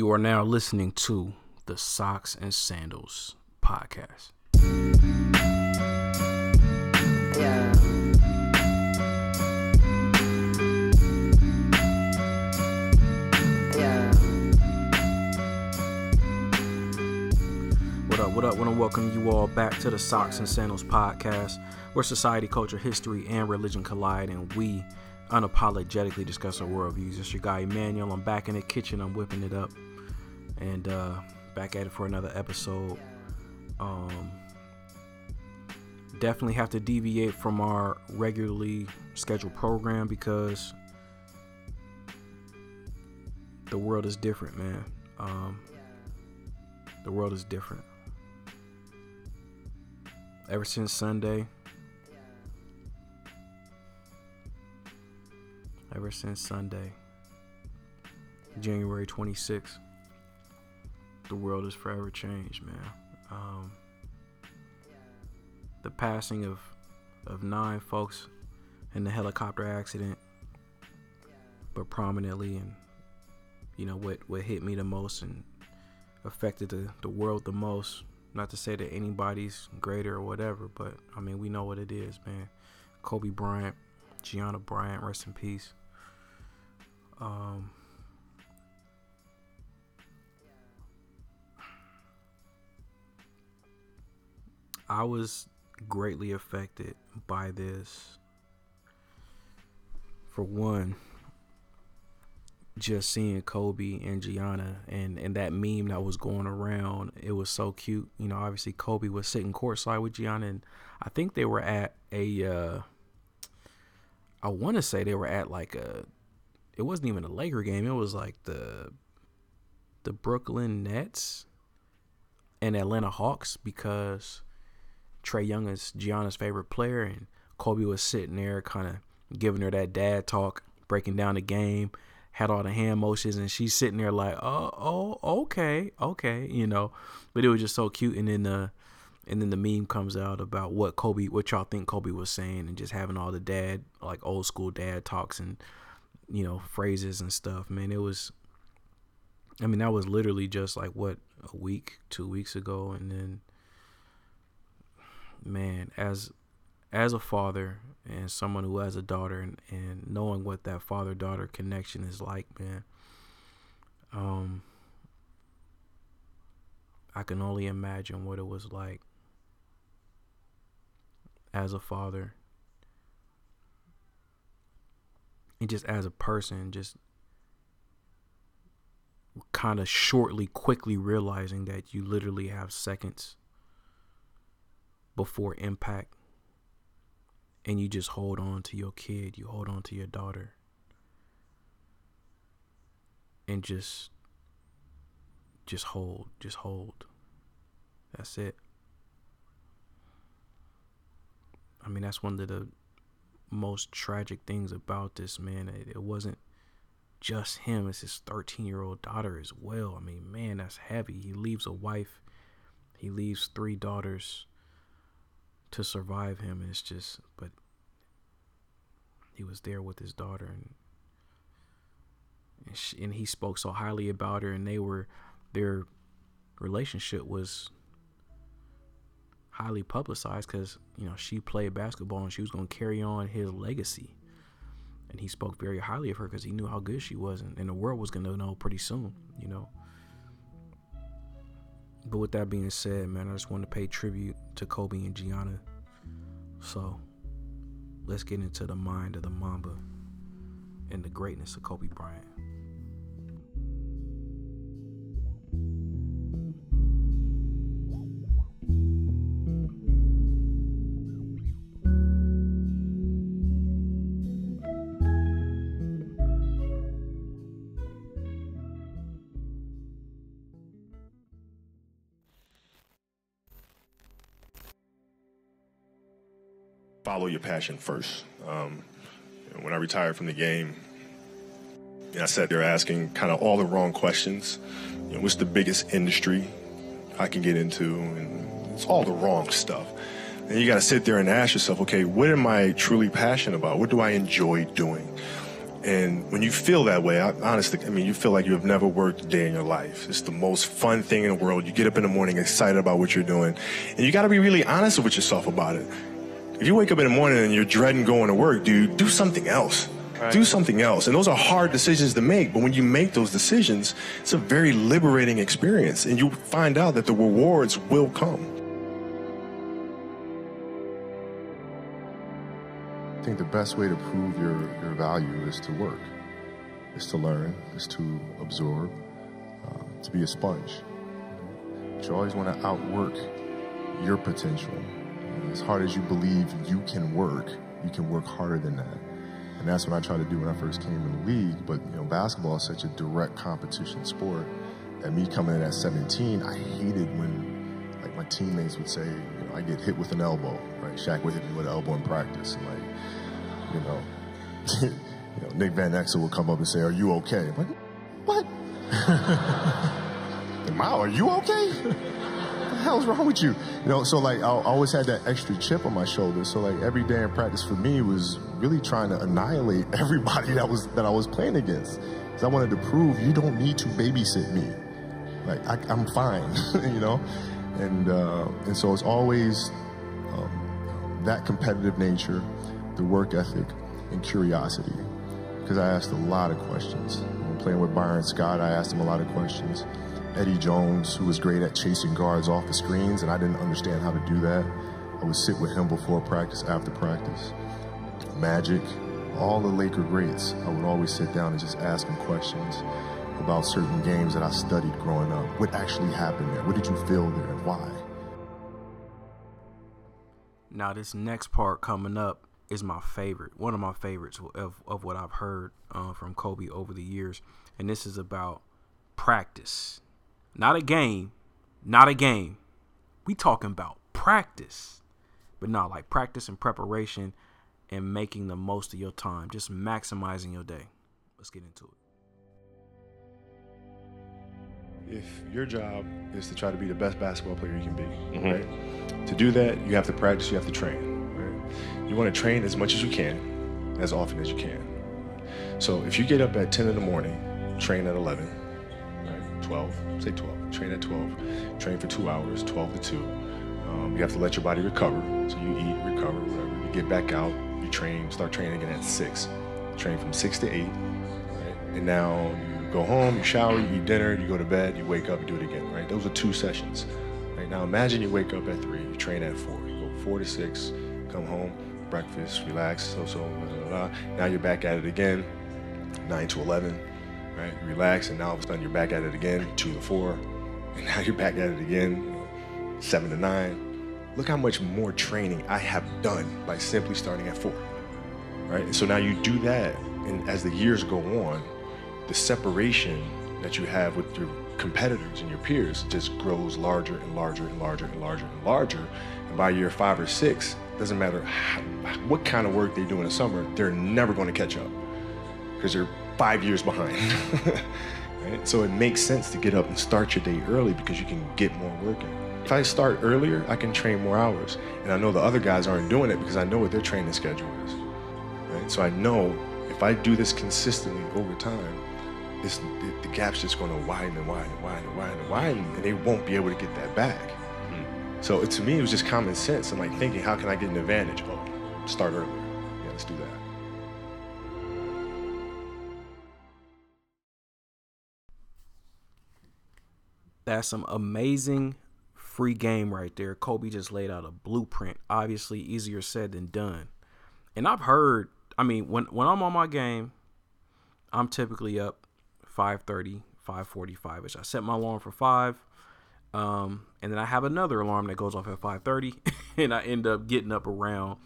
You are now listening to the Socks and Sandals podcast. Yeah. Yeah. What up, what up? want to welcome you all back to the Socks and Sandals podcast, where society, culture, history, and religion collide, and we unapologetically discuss our worldviews. It's your guy Emmanuel. I'm back in the kitchen. I'm whipping it up, and uh, back at it for another episode. Um, definitely have to deviate from our regularly scheduled program because the world is different, man. Um, the world is different. Ever since Sunday, ever since Sunday, January 26th, the world has forever changed, man. Um, the passing of of nine folks in the helicopter accident, but prominently, and you know what what hit me the most and affected the, the world the most. Not to say that anybody's greater or whatever, but I mean we know what it is, man. Kobe Bryant, Gianna Bryant, rest in peace. Um, I was greatly affected by this. For one, just seeing Kobe and Gianna and, and that meme that was going around, it was so cute. You know, obviously Kobe was sitting courtside with Gianna, and I think they were at a. Uh, I want to say they were at like a. It wasn't even a Laker game. It was like the. The Brooklyn Nets. And Atlanta Hawks because Trae Young is Gianna's favorite player, and Kobe was sitting there, kind of giving her that dad talk, breaking down the game, had all the hand motions, and she's sitting there like, oh, oh, okay, okay, you know. But it was just so cute, and then the and then the meme comes out about what Kobe, what y'all think Kobe was saying, and just having all the dad, like old school dad talks and you know phrases and stuff. Man, it was. I mean, that was literally just like what a week, two weeks ago, and then man, as as a father and someone who has a daughter and, and knowing what that father daughter connection is like, man, um I can only imagine what it was like as a father and just as a person, just kind of shortly, quickly realizing that you literally have seconds before impact and you just hold on to your kid, you hold on to your daughter and just just hold, just hold. That's it. I mean, that's one of the most tragic things about this man. It, it wasn't just him, it's his 13 year old daughter as well. I mean, man, that's heavy. He leaves a wife, he leaves three daughters to survive him. And it's just, but he was there with his daughter, and and, she, and he spoke so highly about her, and they were their relationship was highly publicized because you know she played basketball and she was going to carry on his legacy and he spoke very highly of her because he knew how good she was and, and the world was going to know pretty soon you know but with that being said man i just want to pay tribute to kobe and gianna. So let's get into the mind of the mamba and the greatness of kobe bryant your passion first. Um, when I retired from the game, I sat there asking kind of all the wrong questions. You know, what's the biggest industry I can get into? And it's all the wrong stuff. And you got to sit there and ask yourself, okay, what am I truly passionate about? What do I enjoy doing? And when you feel that way, I, honestly, I mean, you feel like you have never worked a day in your life. It's the most fun thing in the world. You get up in the morning excited about what you're doing, and you got to be really honest with yourself about it. If you wake up in the morning and you're dreading going to work, dude, do something else. Right. Do something else. And those are hard decisions to make, but when you make those decisions, it's a very liberating experience, and you find out that the rewards will come. I think the best way to prove your, your value is to work, is to learn, is to absorb, uh, to be a sponge. But you always want to outwork your potential. As hard as you believe you can work, you can work harder than that. And that's what I tried to do when I first came in the league. But you know, basketball is such a direct competition sport that me coming in at 17, I hated when like my teammates would say, you know, I get hit with an elbow, right? Shaq would hit me with an elbow in practice. And like, you know, you know, Nick Van Exel would come up and say, "Are you okay?" I'm like, "What? Mao, are you okay? hell's wrong with you?" You know, so like I always had that extra chip on my shoulder. So like every day in practice for me was really trying to annihilate everybody that was that I was playing against. Because I wanted to prove you don't need to babysit me. Like I, am fine, you know, and uh, and so it's always um, that competitive nature the work ethic and curiosity. Because I asked a lot of questions. When playing with Byron Scott, I asked him a lot of questions. Eddie Jones, who was great at chasing guards off the screens, and I didn't understand how to do that. I would sit with him before practice, after practice. Magic, all the Laker greats, I would always sit down and just ask them questions about certain games that I studied growing up. What actually happened there? What did you feel there and why? Now, this next part coming up is my favorite, one of my favorites of, of what I've heard uh, from Kobe over the years. And this is about practice. Not a game, not a game. We talking about practice. But not like practice and preparation and making the most of your time, just maximizing your day. Let's get into it. If your job is to try to be the best basketball player you can be, mm-hmm. right? To do that, you have to practice, you have to train. You want to train as much as you can, as often as you can. So if you get up at 10 in the morning, train at 11, right? 12, say 12, train at 12, train for two hours, 12 to 2. Um, you have to let your body recover. So you eat, recover, whatever. You get back out, you train, start training again at 6. Train from 6 to 8, right? And now you go home, you shower, you eat dinner, you go to bed, you wake up, you do it again, right? Those are two sessions. Right now imagine you wake up at 3, you train at 4, you go 4 to 6, come home, breakfast, relax, so so. Blah, blah, blah. Now you're back at it again, nine to eleven, right? Relax, and now all of a sudden you're back at it again, two to four, and now you're back at it again, seven to nine. Look how much more training I have done by simply starting at four, right? And so now you do that, and as the years go on, the separation that you have with your competitors and your peers just grows larger and larger and larger and larger and larger. And by year five or six, doesn't matter how, what kind of work they do in the summer, they're never going to catch up because they're five years behind. right? So it makes sense to get up and start your day early because you can get more work in. If I start earlier, I can train more hours. And I know the other guys aren't doing it because I know what their training schedule is. Right? So I know if I do this consistently over time, this, the, the gap's just going to widen and widen and widen and widen and widen, and they won't be able to get that back. Hmm. So to me, it was just common sense. I'm like thinking, how can I get an advantage? Oh, start earlier. Yeah, let's do that. That's some amazing free game right there. Kobe just laid out a blueprint. Obviously, easier said than done. And I've heard, I mean, when when I'm on my game, I'm typically up 5:30, 5:45 ish. I set my alarm for five. Um, and then I have another alarm that goes off at 5:30, and I end up getting up around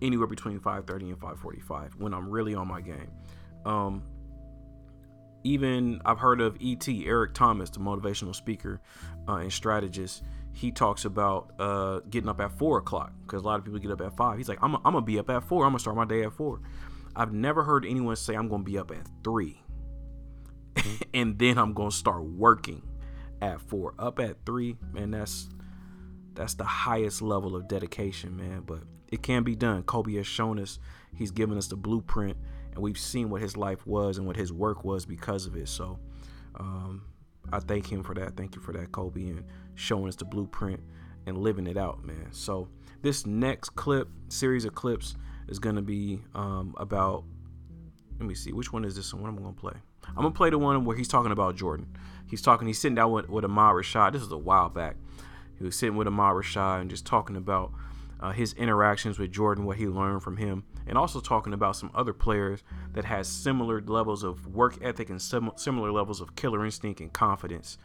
anywhere between 5:30 and 5:45 when I'm really on my game. Um, even I've heard of ET Eric Thomas, the motivational speaker uh, and strategist. He talks about uh, getting up at four o'clock because a lot of people get up at five. He's like, I'm, I'm gonna be up at four. I'm gonna start my day at four. I've never heard anyone say I'm gonna be up at three, and then I'm gonna start working at four. Up at three, man, that's that's the highest level of dedication, man. But it can be done. Kobe has shown us, he's given us the blueprint, and we've seen what his life was and what his work was because of it. So um, I thank him for that. Thank you for that, Kobe, and showing us the blueprint and living it out, man. So this next clip, series of clips, is gonna be um, about. Let me see, which one is this one? What am I gonna play? I'm gonna play the one where he's talking about Jordan. He's talking. He's sitting down with, with Rashad. This was a while back. He was sitting with Ahmad Rashad and just talking about uh, his interactions with Jordan, what he learned from him, and also talking about some other players that has similar levels of work ethic and sim- similar levels of killer instinct and confidence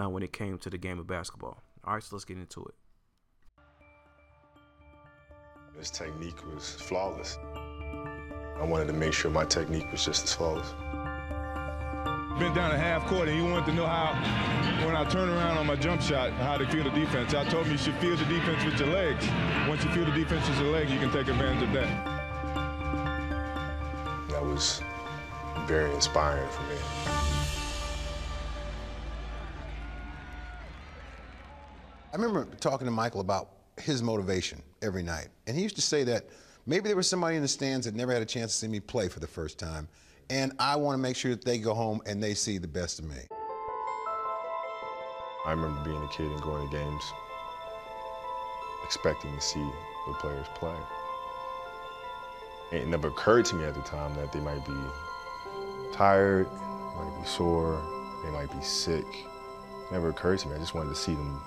uh, when it came to the game of basketball. All right, so let's get into it. His technique was flawless. I wanted to make sure my technique was just as flawless. Been down a half court and he wanted to know how, when I turn around on my jump shot, how to feel the defense. I told him you should feel the defense with your legs. Once you feel the defense with your legs, you can take advantage of that. Was very inspiring for me. I remember talking to Michael about his motivation every night. And he used to say that maybe there was somebody in the stands that never had a chance to see me play for the first time. And I want to make sure that they go home and they see the best of me. I remember being a kid and going to games, expecting to see the players play. It never occurred to me at the time that they might be tired, might be sore, they might be sick. It never occurred to me. I just wanted to see them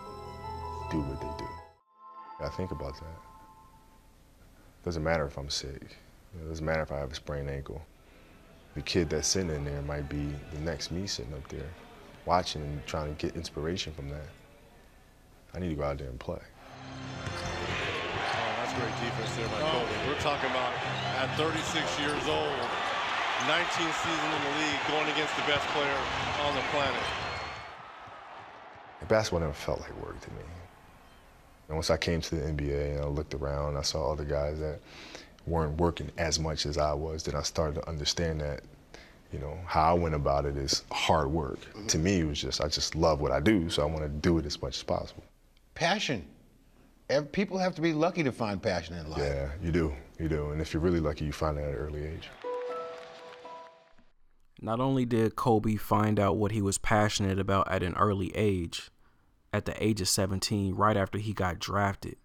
do what they do. I think about that. It Doesn't matter if I'm sick. It doesn't matter if I have a sprained ankle. The kid that's sitting in there might be the next me sitting up there, watching and trying to get inspiration from that. I need to go out there and play. Oh, that's great defense there by Kobe. We're talking about at 36 years old, 19th season in the league, going against the best player on the planet. Basketball never felt like work to me. And once I came to the NBA and I looked around, I saw other guys that weren't working as much as I was, then I started to understand that, you know, how I went about it is hard work. Mm-hmm. To me, it was just, I just love what I do, so I want to do it as much as possible. Passion. People have to be lucky to find passion in life. Yeah, you do. You know, And if you're really lucky, you find that at an early age. Not only did Kobe find out what he was passionate about at an early age, at the age of 17, right after he got drafted,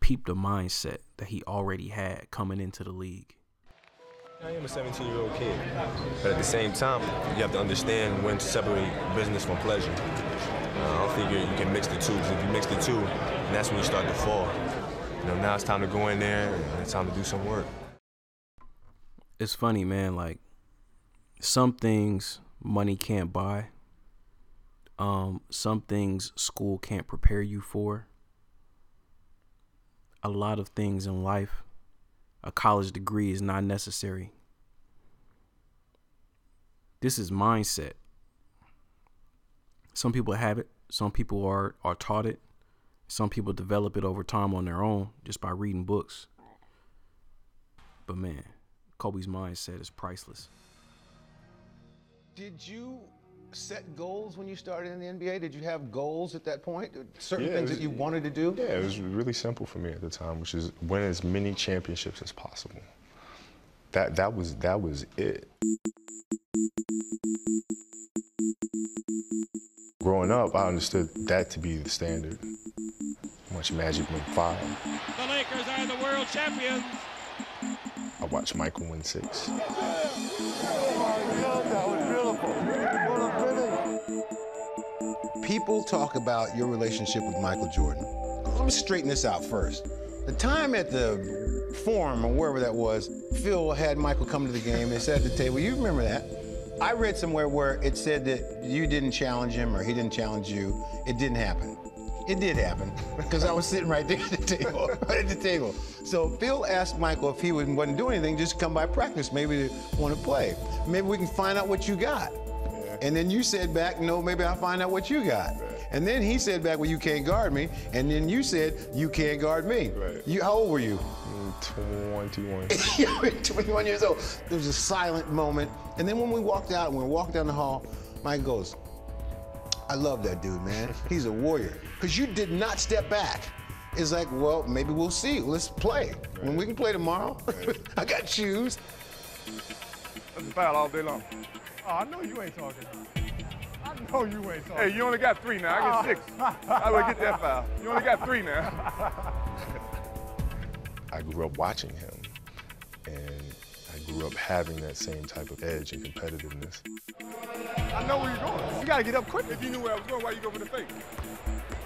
peep the mindset that he already had coming into the league. I am a 17 year old kid, but at the same time, you have to understand when to separate business from pleasure. Uh, I don't think you can mix the two, because if you mix the two, that's when you start to fall. You know, now it's time to go in there and it's time to do some work. It's funny, man. Like, some things money can't buy, um, some things school can't prepare you for. A lot of things in life, a college degree is not necessary. This is mindset. Some people have it, some people are, are taught it, some people develop it over time on their own just by reading books. But man, Kobe's mindset is priceless. Did you set goals when you started in the NBA? Did you have goals at that point? Certain yeah, things was, that you wanted to do? Yeah, it was really simple for me at the time, which is win as many championships as possible. That that was that was it. Growing up, I understood that to be the standard. Much Magic win five. The Lakers are the world champions. I watched Michael win six. Oh my God, that was beautiful people talk about your relationship with Michael Jordan. Let me straighten this out first. The time at the forum or wherever that was, Phil had Michael come to the game and sat at the table. You remember that? I read somewhere where it said that you didn't challenge him or he didn't challenge you. It didn't happen. It did happen because I was sitting right there at the table, right at the table. So Phil asked Michael if he wasn't doing anything, just come by practice, maybe to want to play. Maybe we can find out what you got. And then you said back, no, maybe I'll find out what you got. Right. And then he said back, well, you can't guard me. And then you said, you can't guard me. Right. You, how old were you? 21. you were 21 years old. There was a silent moment. And then when we walked out, when we walked down the hall, Mike goes, I love that dude, man. He's a warrior. Because you did not step back. It's like, well, maybe we'll see. Let's play. Right. When we can play tomorrow, I got shoes. That's a foul all day long. Oh, I know you ain't talking. I know you ain't talking. Hey, you only got three now. I get six. I would get that foul. You only got three now. I grew up watching him, and I grew up having that same type of edge and competitiveness. I know where you're going. You gotta get up quick. If you knew where I was going, why you go for the fake?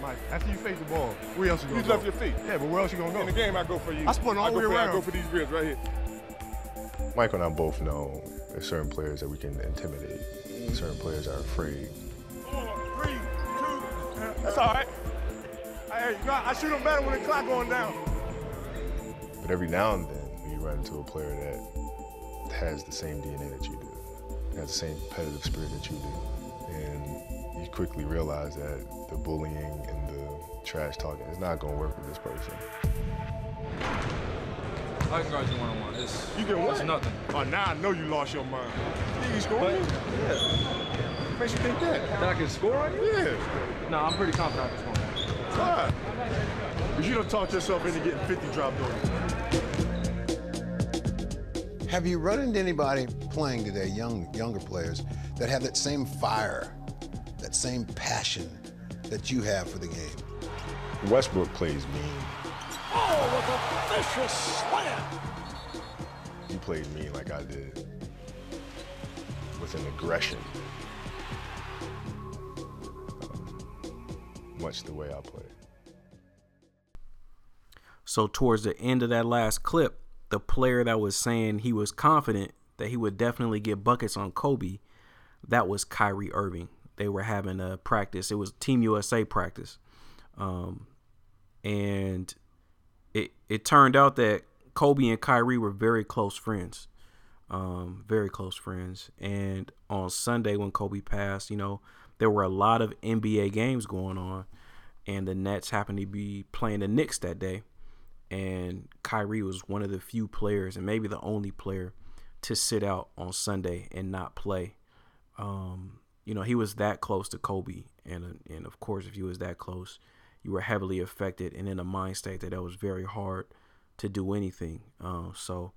Mike, after you face the ball, where else you gonna You go? left your feet. Yeah, but where else you gonna go? In the game, I go for you. I spun all I the go way for, I go for these ribs right here. Michael and I both know there's certain players that we can intimidate. Certain players are afraid. Three. That's all right. Hey, you I shoot them better when the clock going down. But every now and then, you run into a player that has the same DNA that you do, has the same competitive spirit that you do. And you quickly realize that the bullying and the trash talking is not going to work with this person. I can guard you one on one. It's You get what? It's nothing. Oh, now I know you lost your mind. You can score? Yeah. Makes you think that? That I can score on you? Yeah. No, I'm pretty confident I can score. It's hard. But you don't talk yourself into getting 50 dropped on you. Have you run into anybody playing today, young younger players, that have that same fire, that same passion that you have for the game? Westbrook plays mean. Oh, with a vicious slam. He played mean like I did, with an aggression, much the way I play. So towards the end of that last clip, the player that was saying he was confident that he would definitely get buckets on Kobe, that was Kyrie Irving. They were having a practice. It was Team USA practice, um, and it it turned out that Kobe and Kyrie were very close friends, um, very close friends. And on Sunday when Kobe passed, you know, there were a lot of NBA games going on, and the Nets happened to be playing the Knicks that day and Kyrie was one of the few players and maybe the only player to sit out on Sunday and not play. Um, you know, he was that close to Kobe, and and of course, if he was that close, you were heavily affected and in a mind state that it was very hard to do anything. Uh, so,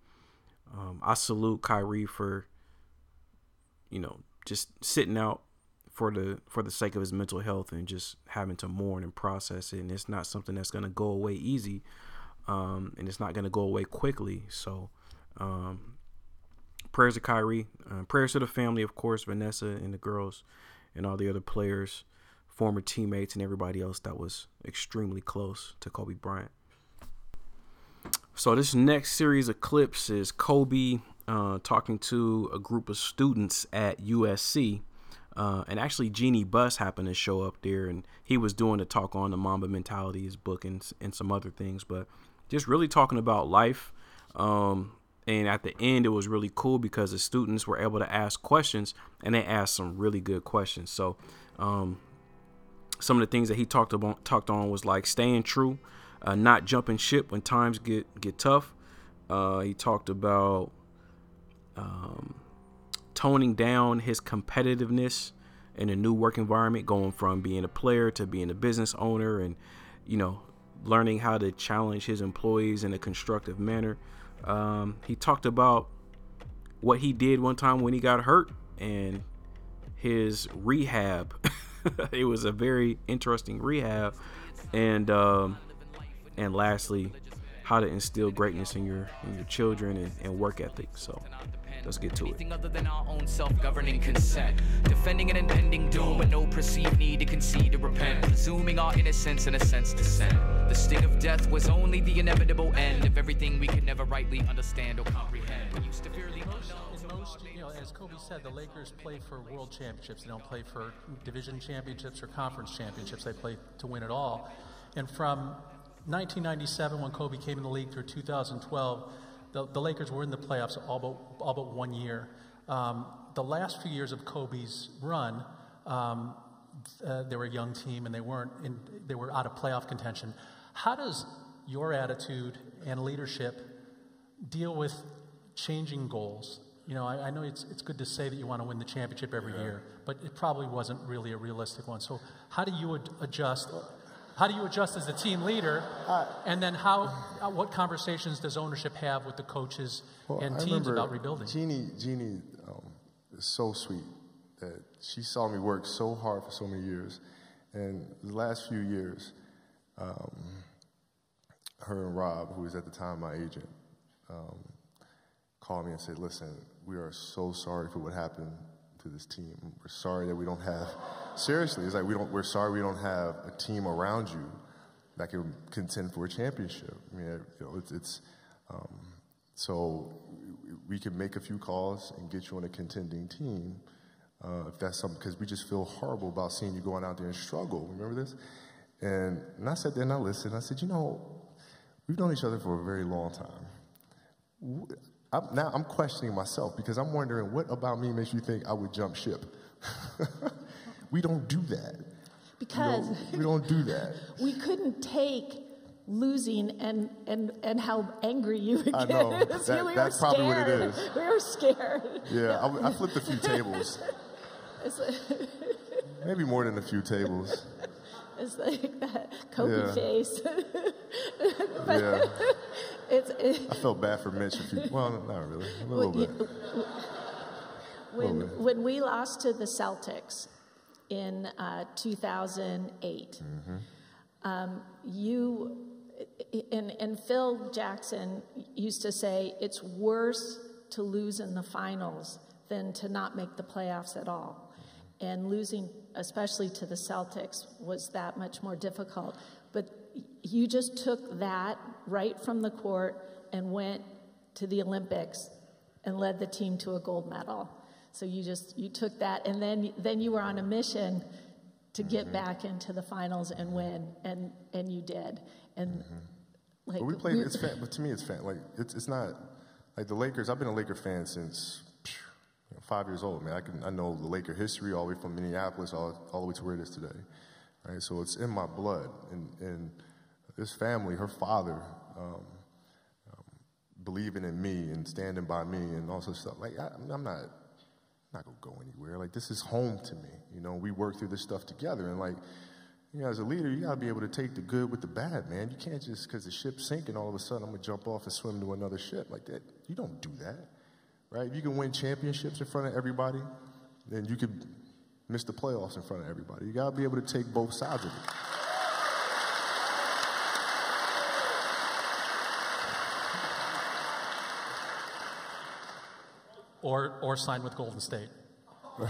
um, I salute Kyrie for, you know, just sitting out for the for the sake of his mental health and just having to mourn and process it. And it's not something that's gonna go away easy um, and it's not going to go away quickly. So, um, prayers to Kyrie, uh, prayers to the family, of course, Vanessa and the girls, and all the other players, former teammates, and everybody else that was extremely close to Kobe Bryant. So, this next series of clips is Kobe uh, talking to a group of students at USC. Uh, and actually, Jeanie Buss happened to show up there, and he was doing a talk on the Mamba mentality, his book, and, and some other things. But just really talking about life. Um, and at the end, it was really cool because the students were able to ask questions, and they asked some really good questions. So, um, some of the things that he talked about talked on was like staying true, uh, not jumping ship when times get get tough. Uh, he talked about um, toning down his competitiveness in a new work environment, going from being a player to being a business owner, and you know, learning how to challenge his employees in a constructive manner. Um, he talked about what he did one time when he got hurt and his rehab. it was a very interesting rehab, and um, and lastly, how to instill greatness in your in your children and, and work ethic. So let's get to it. Other than our own self-governing consent. Defending an impending doom with no perceived need to concede to repent. Presuming our innocence in a sense descent. The sting of death was only the inevitable end of everything we could never rightly understand or comprehend. You severely In most, you know, as Kobe said, the Lakers play for world championships. They don't play for division championships or conference championships. They play to win it all. And from 1997, when Kobe came in the league, through 2012, the, the Lakers were in the playoffs all but, all but one year. Um, the last few years of Kobe's run, um, uh, they were a young team and they weren't in, they were out of playoff contention. How does your attitude and leadership deal with changing goals? You know, I, I know it's, it's good to say that you want to win the championship every year, but it probably wasn't really a realistic one. So, how do you ad- adjust? How do you adjust as a team leader? and then how, uh, what conversations does ownership have with the coaches Well, and teams about rebuilding? Jeanie, Jeanie um, is so sweet that she saw me work so hard for so many years. And the last few years, um, her and Rob, who was at the time my agent, um, called me and said, listen, we are so sorry for what happened to this team. We're sorry that we don't have, seriously, it's like we don't, we're sorry we don't have a team around you that can contend for a championship. I mean, you know, it's, it's um, so we can make a few calls and get you on a contending team uh, if that's something, because we just feel horrible about seeing you going out there and struggle. Remember this? And, and I sat there and I listened. I said, you know, we've known each other for a very long time. I'm, now I'm questioning myself because I'm wondering what about me makes you think I would jump ship? we don't do that. Because You know, we don't do that. we couldn't take losing and, and, and how angry you would I know. That- we that's probably what it is. We were scared. Yeah, I, I flipped a few tables, maybe more than a few tables. it's like that Kobe Yeah. face. Yeah. it's, it, I felt bad for Mitch a few. Well, not really. A little bit. when, bit. when we lost to the Celtics in uh, 2008, um, you and, and Phil Jackson used to say it's worse to lose in the finals than to not make the playoffs at all. And losing, especially to the Celtics, was that much more difficult. But you just took that right from the court and went to the Olympics and led the team to a gold medal. So you just you took that, and then then you were on a mission to get back into the finals and win, and and you did. And like but we played. we- It's fan, but to me, it's fan. Like it's it's not like the Lakers. I've been a Laker fan since you know, five years old. Man, I can I know the Laker history all the way from Minneapolis all, all the way to where it is today. Right, so it's in my blood, and and this family, her father. Um, um, believing in me and standing by me and all sorts of stuff. Like I, I'm not, not gonna go anywhere. Like this is home to me. You know, we work through this stuff together, and like, you know, as a leader, you gotta be able to take the good with the bad, man. You can't just because the ship's sinking, all of a sudden I'm gonna jump off and swim to another ship like that. You don't do that, right? If you can win championships in front of everybody, then you could miss the playoffs in front of everybody. You gotta be able to take both sides of it. Or, or sign with Golden State. well,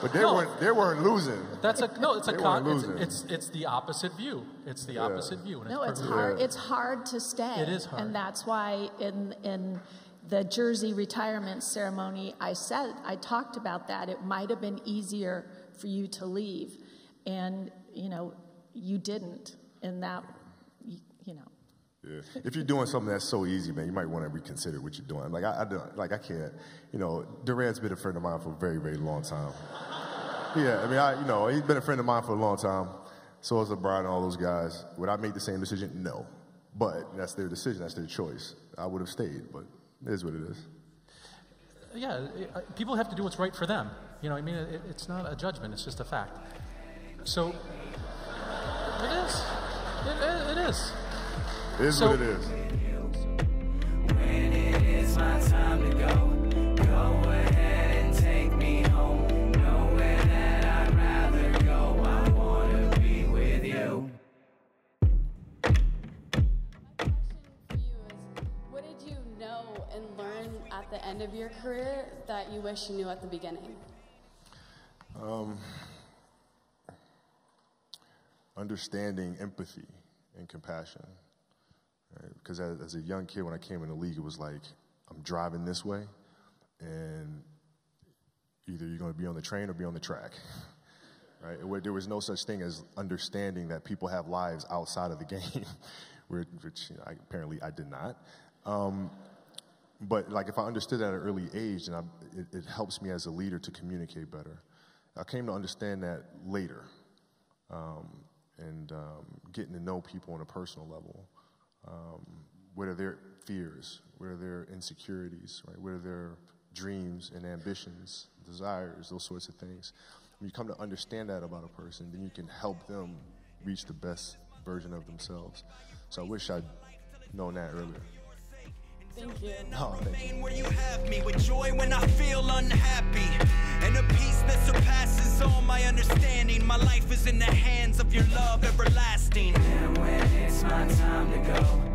but they No. weren't they weren't losing. That's a no. It's a con- it's, it's it's the opposite view. It's the opposite view. And No, it's perfectly- hard. It's hard to stay. It is hard. and that's why in in the Jersey retirement ceremony, I said I talked about that. It might have been easier for you to leave, and you know you didn't, and that you, you know. Yeah. If you're doing something that's so easy, man, you might want to reconsider what you're doing. Like I, I don't, like I can't, you know, Durant's been a friend of mine for a very, very long time. Yeah, I mean, I, you know, he's been a friend of mine for a long time. So has LeBron and all those guys. Would I make the same decision? No, but that's their decision. That's their choice. I would have stayed, but it is what it is. Yeah, it- uh, people have to do what's right for them. You know, I mean, it, it's not a judgment; it's just a fact. So it is. It, it is. It is So- what it is. When it is my time to go, go ahead and take me home. Nowhere that I'd rather go. I wanna be with you. What did you know and learn at the end of your career that you wish you knew at the beginning? Um, understanding empathy and compassion. Right? Because as, as a young kid, when I came in the league, it was like, I'm driving this way, and either you're going to be on the train or be on the track. Right? Where there was no such thing as understanding that people have lives outside of the game, which you know, I, apparently I did not. Um, but like if I understood that at an early age, and it, it helps me as a leader to communicate better. I came to understand that later, um, and um, getting to know people on a personal level. Um, what are their fears? What are their insecurities? Right? What are their dreams and ambitions, desires, those sorts of things? when you come to understand that about a person, then you can help them reach the best version of themselves. So I wish I'd known that earlier. Thank you. No, oh, thank you. where you have me with joy when I feel unhappy and a peace that surpasses all my understanding. My life is in the hands of your love everlasting. And when it's my time to go, go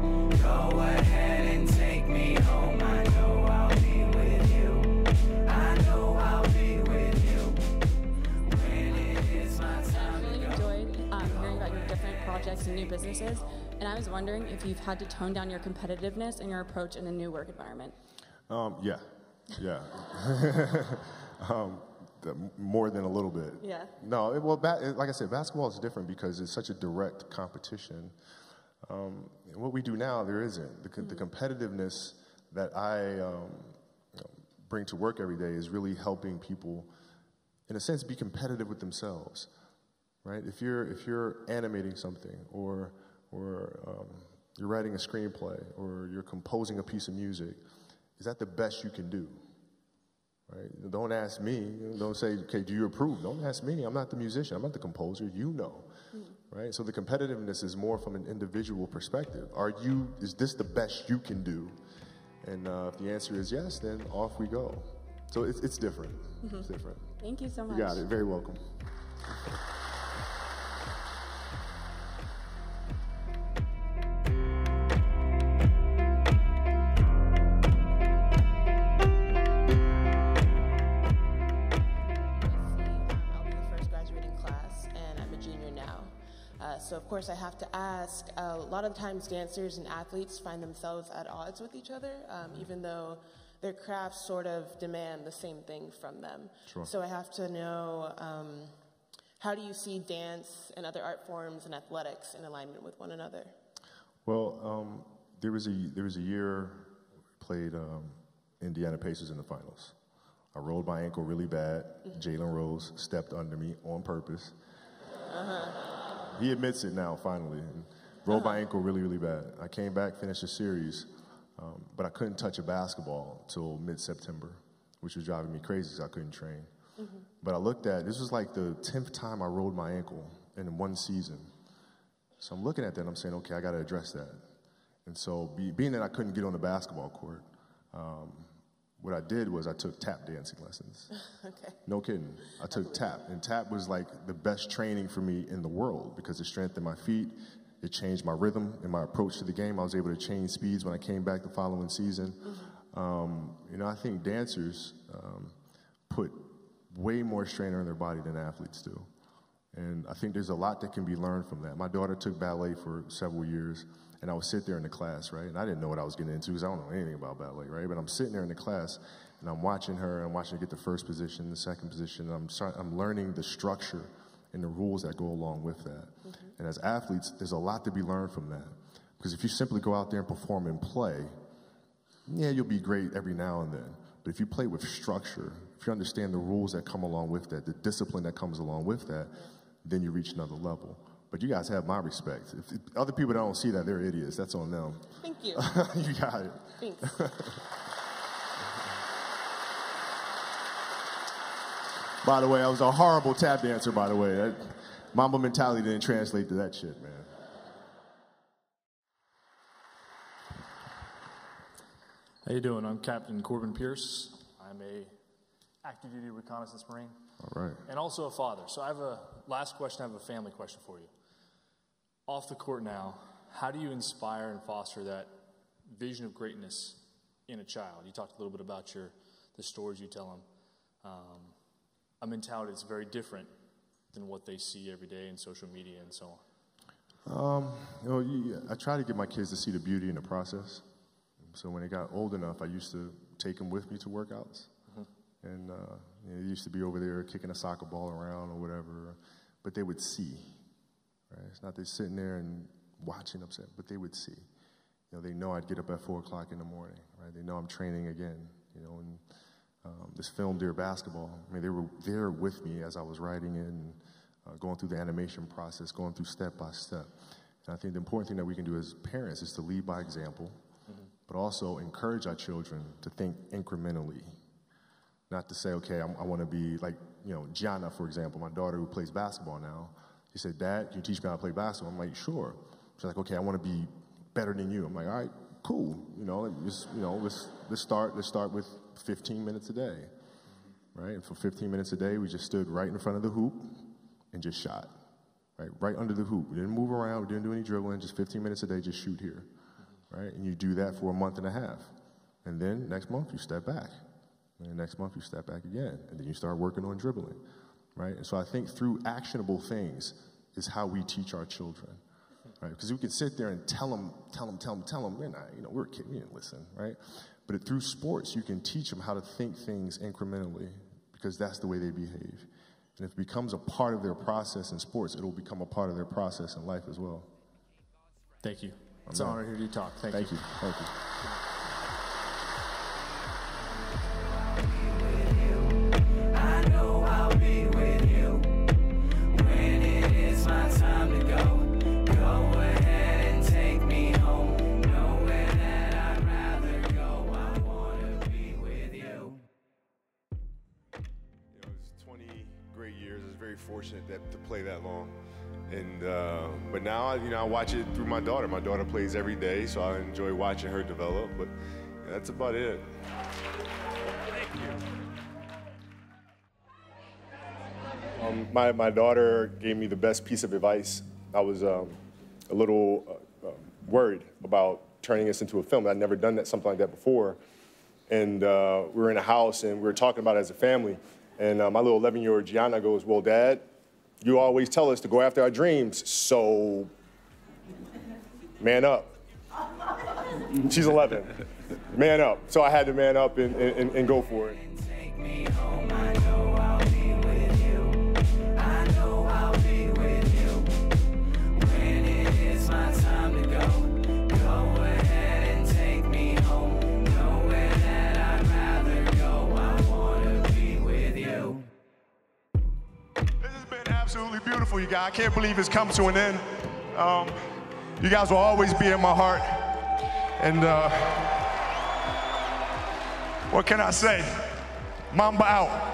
Wondering if you've had to tone down your competitiveness and your approach in a new work environment. Um, yeah, yeah. um, the, more than a little bit. Yeah. No, it, well, it- like I said, basketball is different because it's such a direct competition. Um, what we do now, there isn't. The, co- the competitiveness that I um, bring to work every day is really helping people, in a sense, be competitive with themselves. Right? If you're if you're animating something, or or um, you're writing a screenplay, or you're composing a piece of music, is that the best you can do? Right? Don't ask me. Don't say, okay, do you approve? Don't ask me. I'm not the musician. I'm not the composer. You know. Right? So the competitiveness is more from an individual perspective. Are you, is this the best you can do? And uh, if the answer is yes, then off we go. So it's, it's different. It's different. Thank you so much. You got it. Very welcome. Course, I have to ask a lot of times dancers and athletes find themselves at odds with each other, um, even though their crafts sort of demand the same thing from them. Sure. So, I have to know um, how do you see dance and other art forms and athletics in alignment with one another? Well, um, there was a there was a year we played um, Indiana Pacers in the finals. I rolled my ankle really bad. Jalen Rose stepped under me on purpose. He admits it now, finally. And rolled my ankle really, really bad. I came back, finished the series, um, but I couldn't touch a basketball till mid-September, which was driving me crazy because I couldn't train. But I looked at this was like the tenth time I rolled my ankle in one season. So I'm looking at that and I'm saying, okay, I got to address that. And so, be, being that I couldn't get on the basketball court, um, what I did was I took tap dancing lessons. okay. No kidding. I took tap, and tap was like the best training for me in the world because it strengthened my feet. It changed my rhythm and my approach to the game. I was able to change speeds when I came back the following season. Um, you know, I think dancers um, put way more strain on their body than athletes do. And I think there's a lot that can be learned from that. My daughter took ballet for several years, and I would sit there in the class, right? And I didn't know what I was getting into because I don't know anything about ballet, right? But I'm sitting there in the class, and I'm watching her, I'm watching her get the first position, the second position, and I'm, start, I'm learning the structure and the rules that go along with that. Mm-hmm. And as athletes, there's a lot to be learned from that. Because if you simply go out there and perform and play, yeah, you'll be great every now and then. But if you play with structure, if you understand the rules that come along with that, the discipline that comes along with that, then you reach another level. But you guys have my respect. If, if other people don't see that, they're idiots. That's on them. Thank you. you got it. Thanks. By the way, I was a horrible tap dancer, by the way. That, Mamba mentality didn't translate to that shit, man. How you doing? I'm Captain Corbin Pierce. I'm a active duty reconnaissance marine All right. and also a father. So I have a last question. I have a family question for you. Off the court now, how do you inspire and foster that vision of greatness in a child? You talked a little bit about your the stories you tell them. Um, a mentality that's very different than what they see every day in social media and so on. Um, you know, you, I try to get my kids to see the beauty in the process. So when they got old enough, I used to take them with me to workouts. And uh, you know, they used to be over there kicking a soccer ball around or whatever, but they would see. Right? It's not they sitting there and watching upset, but they would see. You know, they know I'd get up at four o'clock in the morning. Right? They know I'm training again. You know, and um, this film, Dear Basketball. I mean, they were there with me as I was writing it and uh, going through the animation process, going through step by step. And I think the important thing that we can do as parents is to lead by example, but also encourage our children to think incrementally. Not to say, okay, I'm, i want to be like, you know, Gianna, for example, my daughter who plays basketball now. She said, Dad, can you teach me how to play basketball? I'm like, sure. She's like, okay, I want to be better than you. I'm like, all right, cool. You know, just, you know, let's, let's start, let's start with 15 minutes a day, right? And for 15 minutes a day, we just stood right in front of the hoop and just shot, right? Right under the hoop. We didn't move around, we didn't do any dribbling, just 15 minutes a day, just shoot here, right? And you do that for a month and a half. And then next month, you step back. And the next month, you step back again. And then you start working on dribbling, right? And so I think through actionable things is how we teach our children right? Because we can sit there and tell them, tell them, tell them, tell them, we're not, you know, we're a kid, we didn't listen, right? But through sports, you can teach them how to think things incrementally because that's the way they behave. And if it becomes a part of their process in sports, it'll become a part of their process in life as well. Thank you. It's an honor to hear you talk. Thank, Thank you. you. Thank you. I, you watch it through my daughter. My daughter plays every day, so I enjoy watching her develop. But that's about it. Um, my, my daughter gave me the best piece of advice. I was um, a little uh, uh, worried about turning this into a film. I'd never done that something like that before. And uh, we were in a house and we were talking about it as a family. And uh, my little 11 year old Gianna goes, Well, Dad, you always tell us to go after our dreams, so man up. She's 11. Man up. So I had to man up and, and, and go for it. Absolutely beautiful, you guys. I can't believe it's come to an end. Um, you guys will always be in my heart. And uh, what can I say? Mamba out.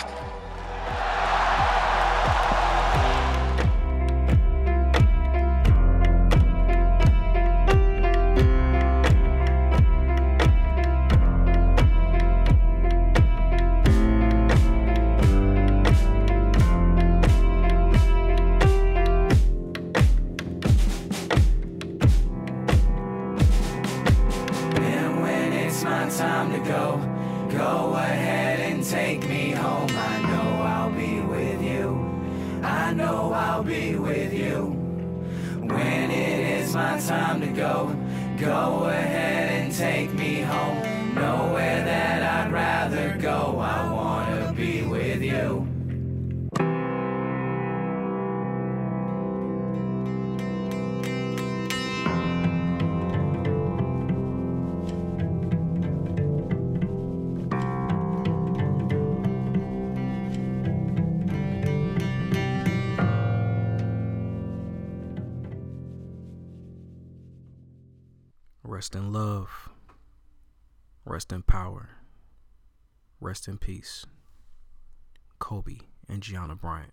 Rest in peace. Kobe and Gianna Bryant.